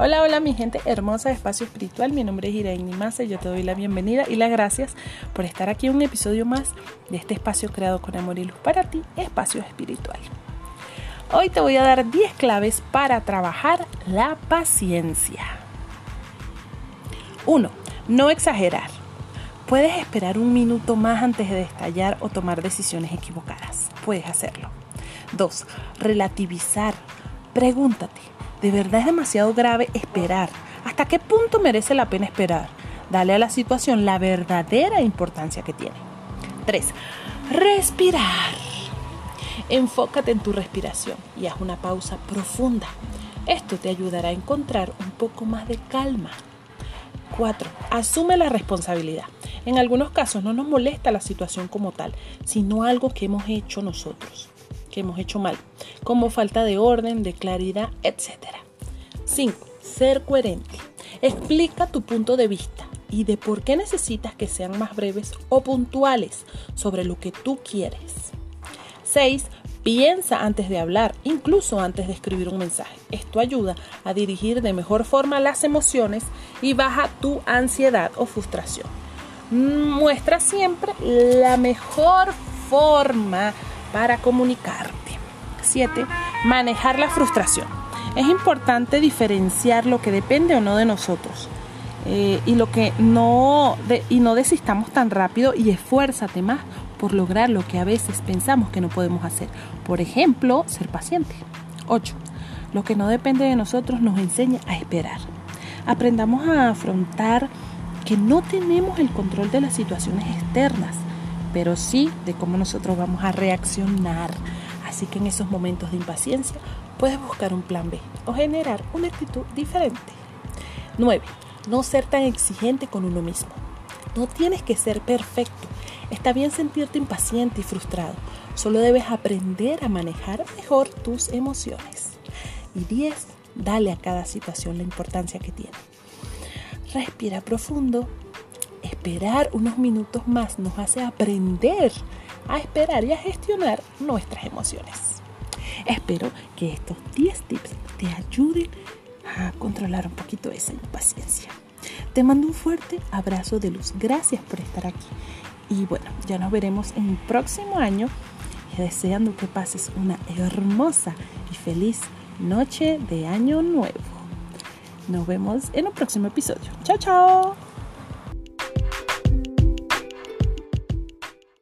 Hola, hola mi gente hermosa de Espacio Espiritual, mi nombre es Irene Massa y yo te doy la bienvenida y las gracias por estar aquí en un episodio más de este espacio creado con amor y luz para ti, Espacio Espiritual. Hoy te voy a dar 10 claves para trabajar la paciencia. 1. No exagerar. Puedes esperar un minuto más antes de destallar o tomar decisiones equivocadas. Puedes hacerlo. 2. Relativizar. Pregúntate, ¿de verdad es demasiado grave esperar? ¿Hasta qué punto merece la pena esperar? Dale a la situación la verdadera importancia que tiene. 3. Respirar. Enfócate en tu respiración y haz una pausa profunda. Esto te ayudará a encontrar un poco más de calma. 4. Asume la responsabilidad. En algunos casos no nos molesta la situación como tal, sino algo que hemos hecho nosotros hemos hecho mal, como falta de orden, de claridad, etc. 5. Ser coherente. Explica tu punto de vista y de por qué necesitas que sean más breves o puntuales sobre lo que tú quieres. 6. Piensa antes de hablar, incluso antes de escribir un mensaje. Esto ayuda a dirigir de mejor forma las emociones y baja tu ansiedad o frustración. Muestra siempre la mejor forma para comunicarte. 7. Manejar la frustración. Es importante diferenciar lo que depende o no de nosotros. Eh, y lo que no y no desistamos tan rápido y esfuérzate más por lograr lo que a veces pensamos que no podemos hacer. Por ejemplo, ser paciente. 8. Lo que no depende de nosotros nos enseña a esperar. Aprendamos a afrontar que no tenemos el control de las situaciones externas pero sí de cómo nosotros vamos a reaccionar. Así que en esos momentos de impaciencia puedes buscar un plan B o generar una actitud diferente. 9. No ser tan exigente con uno mismo. No tienes que ser perfecto. Está bien sentirte impaciente y frustrado. Solo debes aprender a manejar mejor tus emociones. Y 10. Dale a cada situación la importancia que tiene. Respira profundo esperar unos minutos más nos hace aprender a esperar y a gestionar nuestras emociones. Espero que estos 10 tips te ayuden a controlar un poquito esa impaciencia. Te mando un fuerte abrazo de luz. Gracias por estar aquí. Y bueno, ya nos veremos en el próximo año deseando que pases una hermosa y feliz noche de año nuevo. Nos vemos en un próximo episodio. Chao, chao.